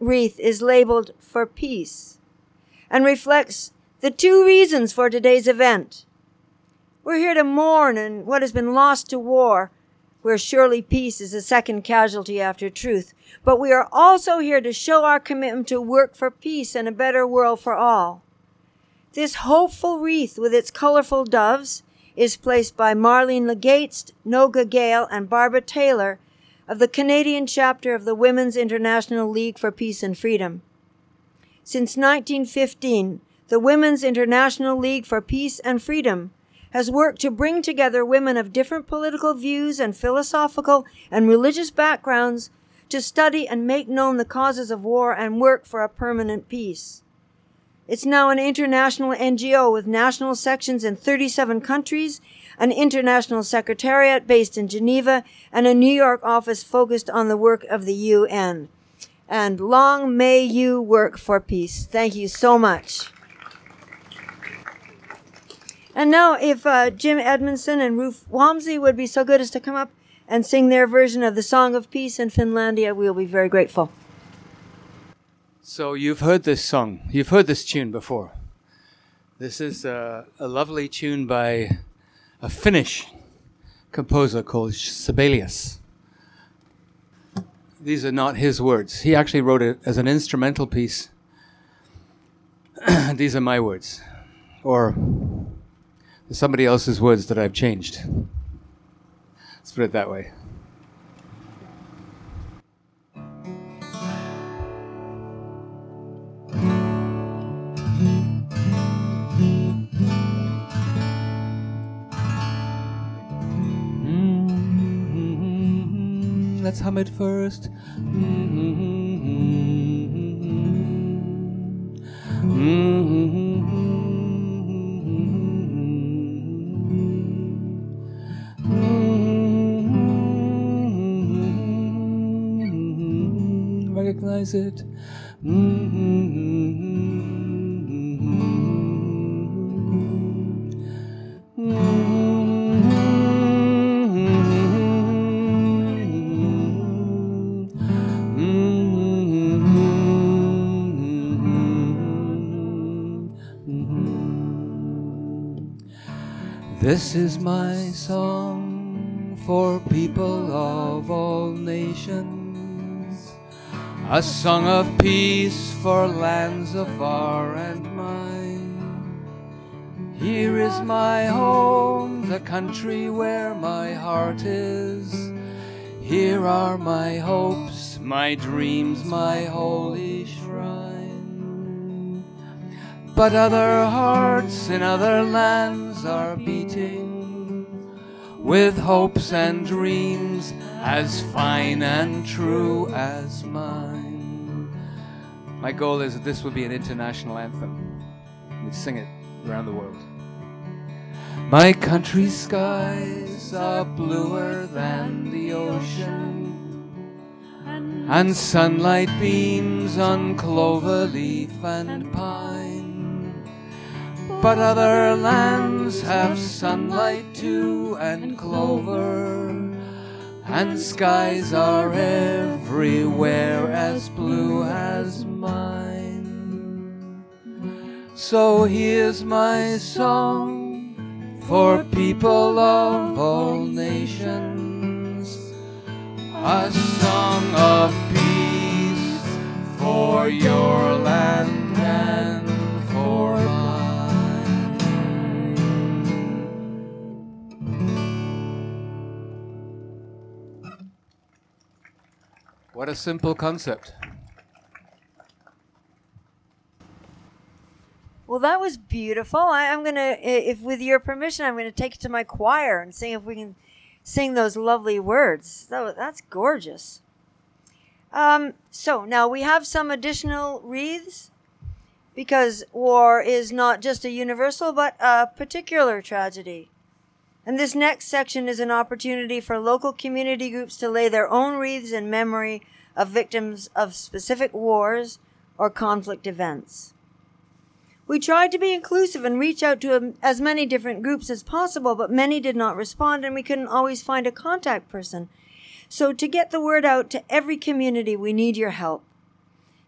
Speaker 3: wreath is labeled for peace and reflects the two reasons for today's event. We're here to mourn and what has been lost to war, where surely peace is the second casualty after truth. But we are also here to show our commitment to work for peace and a better world for all. This hopeful wreath with its colorful doves is placed by Marlene Legates, Noga Gale, and Barbara Taylor of the Canadian chapter of the Women's International League for Peace and Freedom. Since 1915, the Women's International League for Peace and Freedom has worked to bring together women of different political views and philosophical and religious backgrounds to study and make known the causes of war and work for a permanent peace. It's now an international NGO with national sections in 37 countries, an international secretariat based in Geneva, and a New York office focused on the work of the UN. And long may you work for peace. Thank you so much. And now, if uh, Jim Edmondson and Ruth Walmsley would be so good as to come up and sing their version of the Song of Peace in Finlandia, we'll be very grateful.
Speaker 2: So you've heard this song, you've heard this tune before. This is a, a lovely tune by a Finnish composer called Sibelius. These are not his words. He actually wrote it as an instrumental piece. These are my words, or somebody else's words that I've changed. Let's put it that way. Let's hum it 1st Recognize it. This is my song for people of all nations, a song of peace for lands afar and mine. Here is my home, the country where my heart is. Here are my hopes, my dreams, my holy shrine. But other hearts in other lands are beating with hopes and dreams as fine and true as mine. My goal is that this will be an international anthem. We'd sing it around the world. My country's skies are bluer than the ocean, and sunlight beams on clover leaf and pine. But other lands have sunlight too and clover, and skies are everywhere as blue as mine. So here's my song for people of all nations, a song of peace for your land and What a simple concept.
Speaker 3: Well, that was beautiful. I, I'm gonna, if with your permission, I'm gonna take it to my choir and see if we can sing those lovely words. That, that's gorgeous. Um, so now we have some additional wreaths because war is not just a universal but a particular tragedy. And this next section is an opportunity for local community groups to lay their own wreaths in memory of victims of specific wars or conflict events. We tried to be inclusive and reach out to um, as many different groups as possible, but many did not respond and we couldn't always find a contact person. So, to get the word out to every community, we need your help.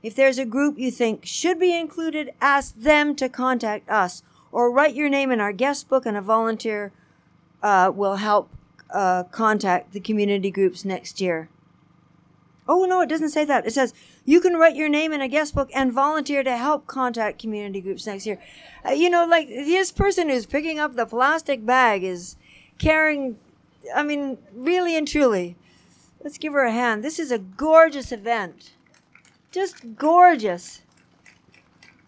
Speaker 3: If there's a group you think should be included, ask them to contact us or write your name in our guest book, and a volunteer uh, will help uh, contact the community groups next year. Oh, no, it doesn't say that. It says you can write your name in a guest book and volunteer to help contact community groups next year. Uh, you know, like this person who's picking up the plastic bag is carrying, I mean, really and truly. Let's give her a hand. This is a gorgeous event. Just gorgeous.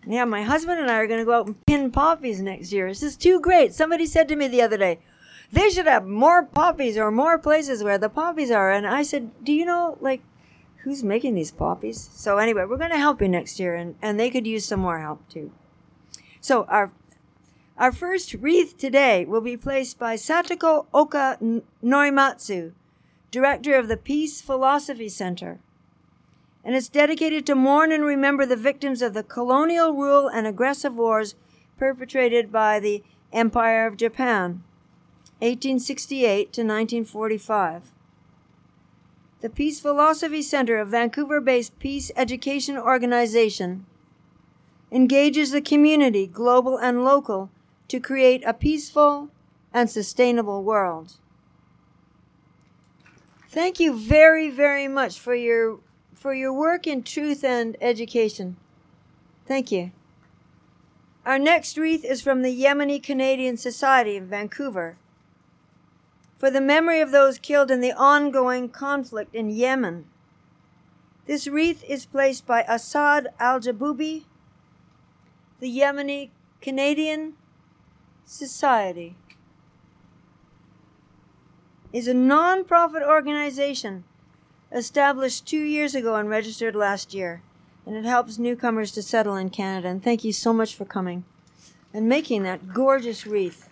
Speaker 3: Yeah, my husband and I are going to go out and pin poppies next year. This is too great. Somebody said to me the other day, they should have more poppies or more places where the poppies are. And I said, do you know, like, who's making these poppies? So anyway, we're going to help you next year, and, and they could use some more help too. So our our first wreath today will be placed by Satoko Oka Norimatsu, director of the Peace Philosophy Center. And it's dedicated to mourn and remember the victims of the colonial rule and aggressive wars perpetrated by the Empire of Japan, 1868 to 1945. The Peace Philosophy Center, a Vancouver based peace education organization, engages the community, global and local, to create a peaceful and sustainable world. Thank you very, very much for your for your work in truth and education. Thank you. Our next wreath is from the Yemeni Canadian Society in Vancouver for the memory of those killed in the ongoing conflict in Yemen. This wreath is placed by Assad Al Jaboubi, the Yemeni Canadian Society. Is a non-profit organization established two years ago and registered last year, and it helps newcomers to settle in Canada. And thank you so much for coming and making that gorgeous wreath.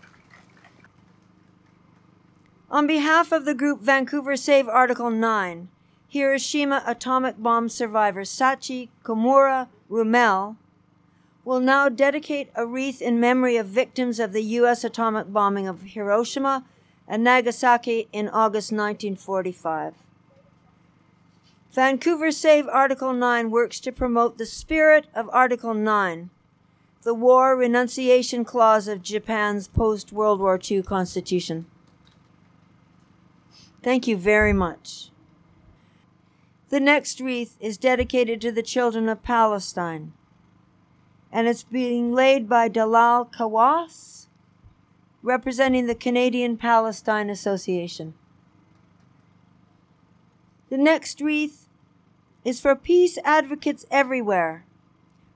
Speaker 3: On behalf of the group Vancouver Save Article 9, Hiroshima atomic bomb survivor Sachi Komura Rumel will now dedicate a wreath in memory of victims of the U.S. atomic bombing of Hiroshima and Nagasaki in August 1945. Vancouver Save Article 9 works to promote the spirit of Article 9, the War Renunciation Clause of Japan's post World War II Constitution. Thank you very much. The next wreath is dedicated to the children of Palestine, and it's being laid by Dalal Kawas, representing the Canadian Palestine Association. The next wreath is for peace advocates everywhere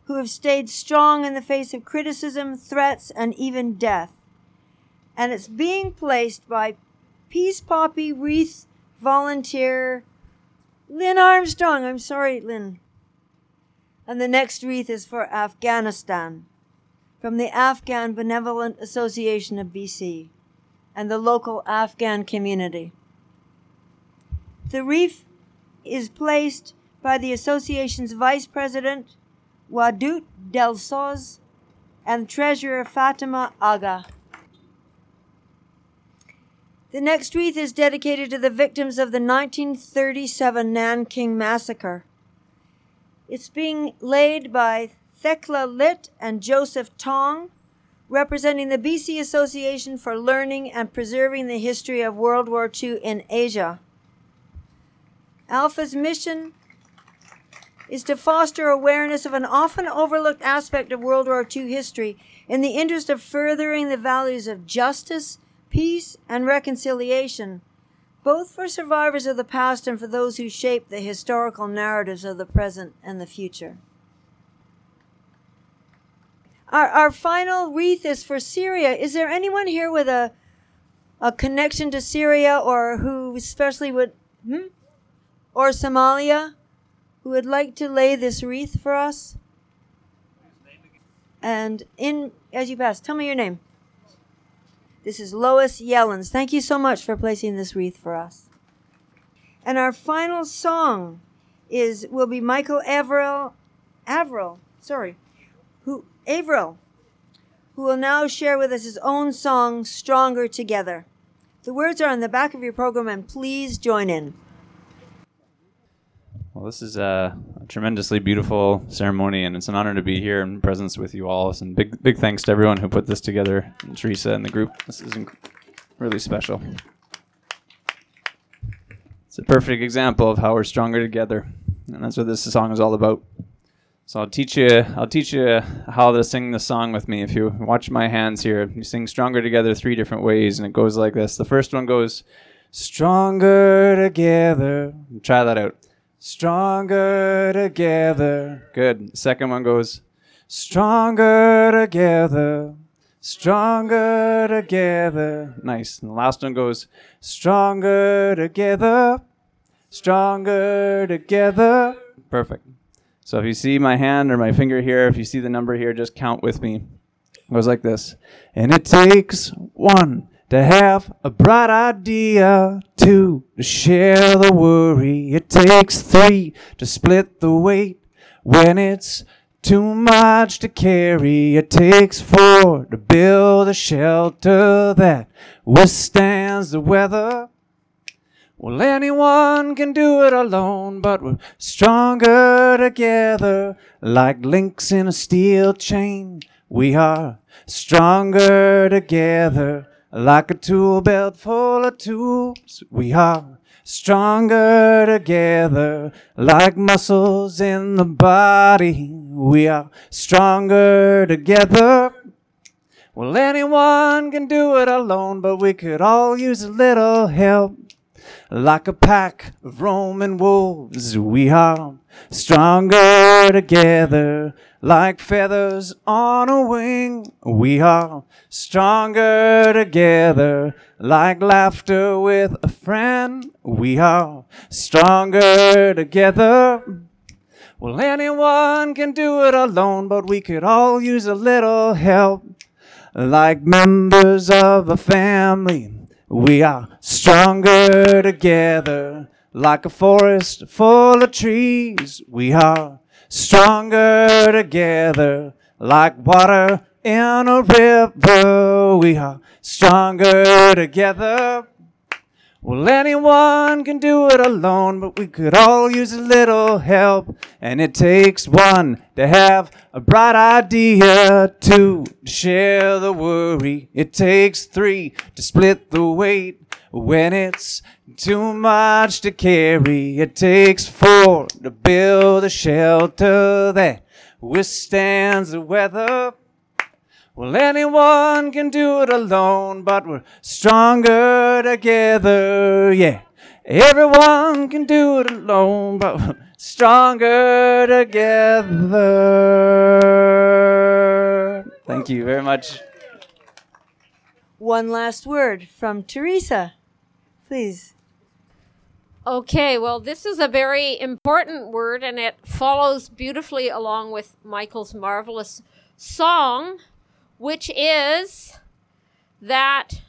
Speaker 3: who have stayed strong in the face of criticism, threats, and even death. And it's being placed by Peace Poppy Wreath volunteer Lynn Armstrong. I'm sorry, Lynn. And the next wreath is for Afghanistan from the Afghan Benevolent Association of BC and the local Afghan community. The wreath is placed by the association's vice president, Wadut Delsoz, and treasurer Fatima Aga. The next wreath is dedicated to the victims of the 1937 Nanking Massacre. It's being laid by Thekla Litt and Joseph Tong, representing the BC Association for Learning and Preserving the History of World War II in Asia. Alpha's mission is to foster awareness of an often overlooked aspect of World War II history in the interest of furthering the values of justice, peace, and reconciliation, both for survivors of the past and for those who shape the historical narratives of the present and the future. Our, our final wreath is for Syria. Is there anyone here with a, a connection to Syria or who especially would, hmm? or Somalia, who would like to lay this wreath for us? And in, as you pass, tell me your name. This is Lois Yellens. Thank you so much for placing this wreath for us. And our final song is will be Michael Averill, Averill, sorry, who Averill, who will now share with us his own song, Stronger Together. The words are on the back of your program, and please join in.
Speaker 6: Well, this is a, a tremendously beautiful ceremony, and it's an honor to be here in presence with you all. And big, big thanks to everyone who put this together, and Teresa and the group. This is inc- really special. It's a perfect example of how we're stronger together, and that's what this song is all about. So I'll teach you. I'll teach you how to sing the song with me. If you watch my hands here, you sing "Stronger Together" three different ways, and it goes like this. The first one goes, "Stronger together." Try that out. Stronger together. Good. Second one goes, "Stronger together." Stronger together. Nice. And the last one goes, "Stronger together." Stronger together. Perfect. So if you see my hand or my finger here, if you see the number here, just count with me. It goes like this. And it takes one to have a bright idea, two to share the worry. It takes three to split the weight when it's too much to carry. It takes four to build a shelter that withstands the weather. Well, anyone can do it alone, but we're stronger together. Like links in a steel chain, we are stronger together. Like a tool belt full of tools, we are stronger together. Like muscles in the body, we are stronger together. Well, anyone can do it alone, but we could all use a little help. Like a pack of Roman wolves, we are stronger together. Like feathers on a wing, we are stronger together. Like laughter with a friend, we are stronger together. Well, anyone can do it alone, but we could all use a little help. Like members of a family, we are stronger together. Like a forest full of trees, we are stronger together. Like water in a river, we are stronger together. Well, anyone can do it alone, but we could all use a little help. And it takes one to have a bright idea, two to share the worry. It takes three to split the weight when it's too much to carry. It takes four to build a shelter that withstands the weather. Well, anyone can do it alone, but we're stronger together. Yeah, everyone can do it alone, but we're stronger together. Thank you very much.
Speaker 3: One last word from Teresa, please.
Speaker 4: Okay, well, this is a very important word, and it follows beautifully along with Michael's marvelous song, which is that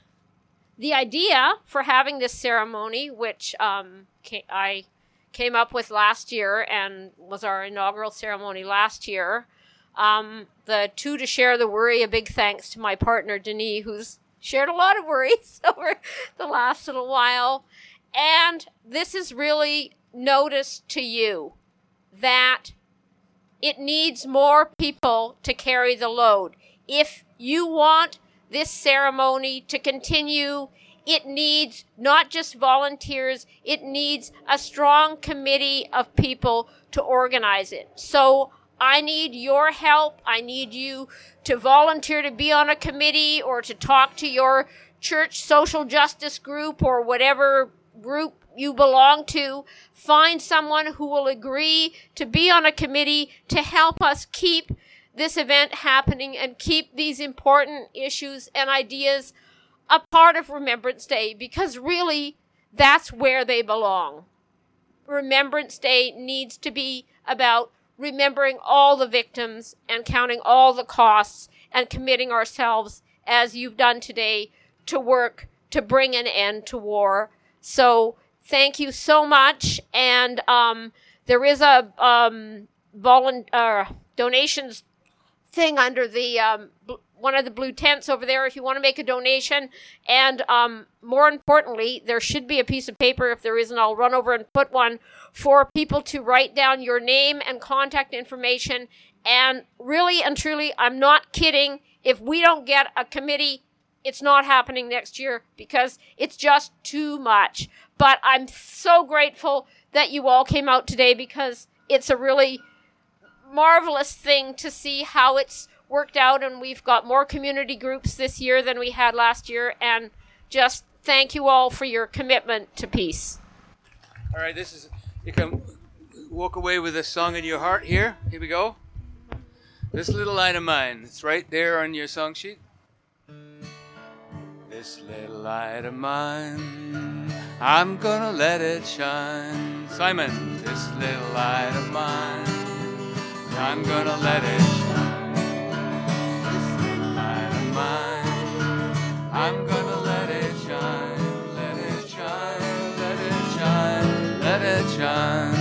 Speaker 4: the idea for having this ceremony, which um, I came up with last year and was our inaugural ceremony last year. Um, the two to share the worry, a big thanks to my partner, Denis, who's shared a lot of worries over the last little while. And this is really notice to you that it needs more people to carry the load. If you want this ceremony to continue, it needs not just volunteers, it needs a strong committee of people to organize it. So I need your help. I need you to volunteer to be on a committee or to talk to your church social justice group or whatever group you belong to. Find someone who will agree to be on a committee to help us keep this event happening and keep these important issues and ideas a part of Remembrance Day because really that's where they belong. Remembrance Day needs to be about remembering all the victims and counting all the costs and committing ourselves, as you've done today, to work to bring an end to war. So thank you so much. And um, there is a um, uh, donations thing under the um, one of the blue tents over there if you want to make a donation. And um, more importantly, there should be a piece of paper. If there isn't, I'll run over and put one for people to write down your name and contact information. And really and truly, I'm not kidding. If we don't get a committee, it's not happening next year because it's just too much. But I'm so grateful that you all came out today because it's a really marvelous thing to see how it's worked out and we've got more community groups this year than we had last year and just thank you all for your commitment to peace.
Speaker 2: All right, this is you can walk away with a song in your heart here. Here we go. This little line of mine, it's right there on your song sheet. This little light of mine, I'm gonna let it shine. Simon, this little light of mine, I'm gonna let it shine. I'm gonna let it shine. Let it shine, let it shine, let it shine.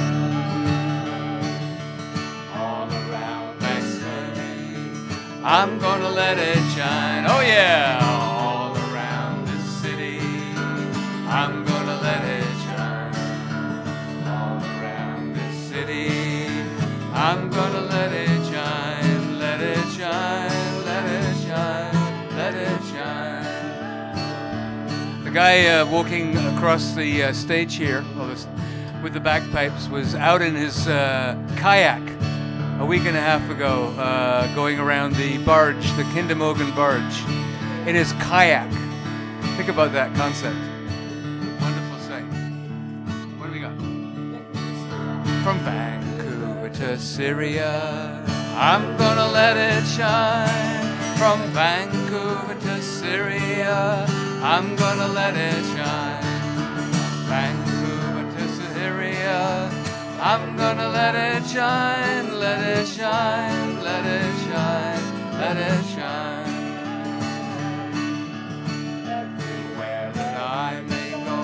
Speaker 2: All around I'm gonna let it shine. Oh yeah, all around the city, I'm gonna let it shine. All around the city, I'm gonna guy uh, walking across the uh, stage here with the bagpipes was out in his uh, kayak a week and a half ago, uh, going around the barge, the Kinder Morgan barge, in his kayak. Think about that concept. Wonderful sight. What do we got? From Vancouver to Syria, I'm gonna let it shine. From Vancouver to Syria, I'm gonna let it shine. Vancouver to Syria, I'm gonna let it shine, let it shine, let it shine, let it shine. Everywhere that I may go,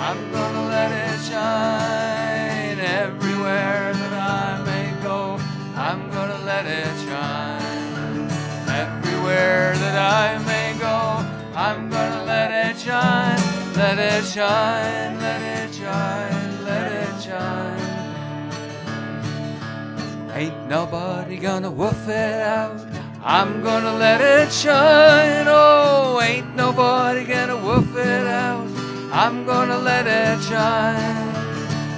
Speaker 2: I'm gonna let it shine. Everywhere that I may go, I'm gonna let it shine. Everywhere that I may Let it shine, let it shine, let it shine. Ain't nobody gonna woof it out. I'm gonna let it shine. Oh, ain't nobody gonna woof it out. I'm gonna let it shine.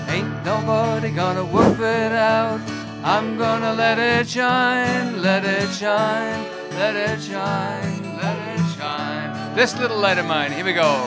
Speaker 2: Ain't nobody gonna woof it out. I'm gonna let it shine, let it shine, let it shine, let it shine. This little light of mine, here we go